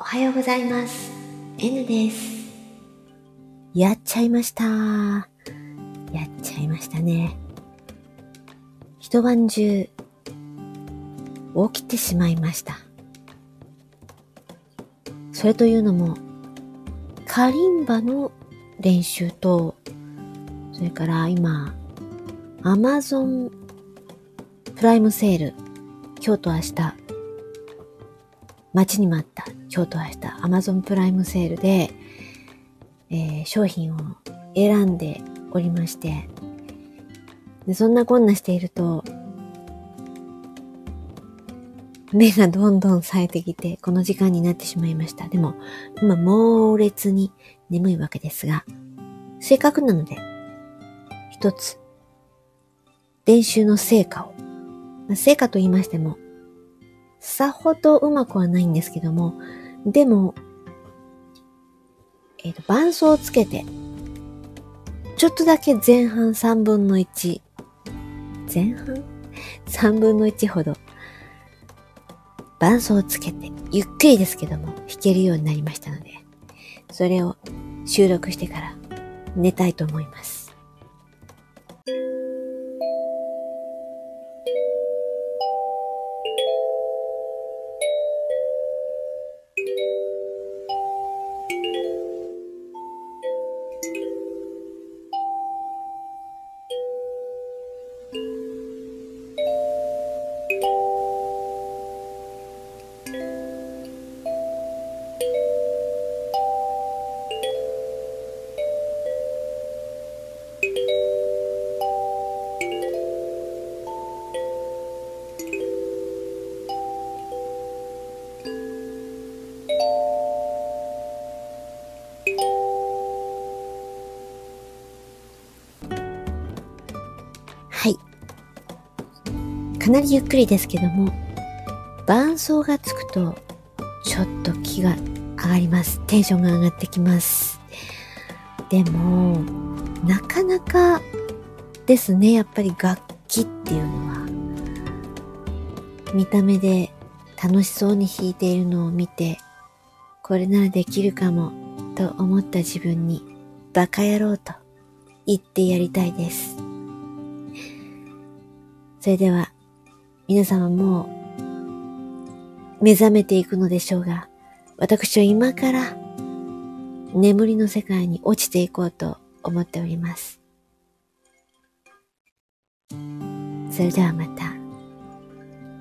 おはようございます。N です。やっちゃいました。やっちゃいましたね。一晩中、起きてしまいました。それというのも、カリンバの練習と、それから今、アマゾンプライムセール、今日と明日、待ちに待った今日と明日 Amazon プライムセールで、えー商品を選んでおりましてで、そんなこんなしていると、目がどんどん冴えてきて、この時間になってしまいました。でも、今猛烈に眠いわけですが、せっかくなので、一つ、練習の成果を、まあ成果と言いましても、さほどうまくはないんですけども、でも、えっ、と、伴奏をつけて、ちょっとだけ前半3分の1、前半 ?3 分の1ほど、伴奏をつけて、ゆっくりですけども、弾けるようになりましたので、それを収録してから寝たいと思います。かなりゆっくりですけども、伴奏がつくと、ちょっと気が上がります。テンションが上がってきます。でも、なかなかですね、やっぱり楽器っていうのは、見た目で楽しそうに弾いているのを見て、これならできるかも、と思った自分に、バカ野郎と言ってやりたいです。それでは、皆様もう目覚めていくのでしょうが、私は今から眠りの世界に落ちていこうと思っております。それではまた、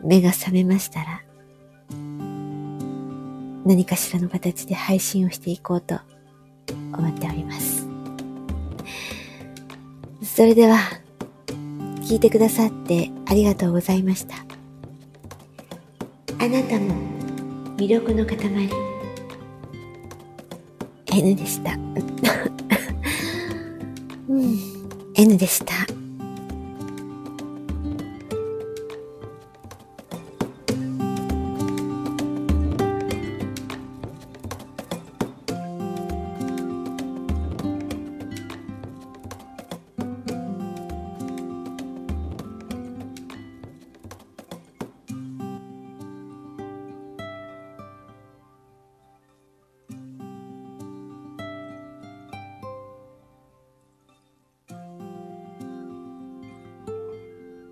目が覚めましたら、何かしらの形で配信をしていこうと思っております。それでは、聞いてくださってありがとうございました。あなたも魅力の塊。N でした。うん、N でした。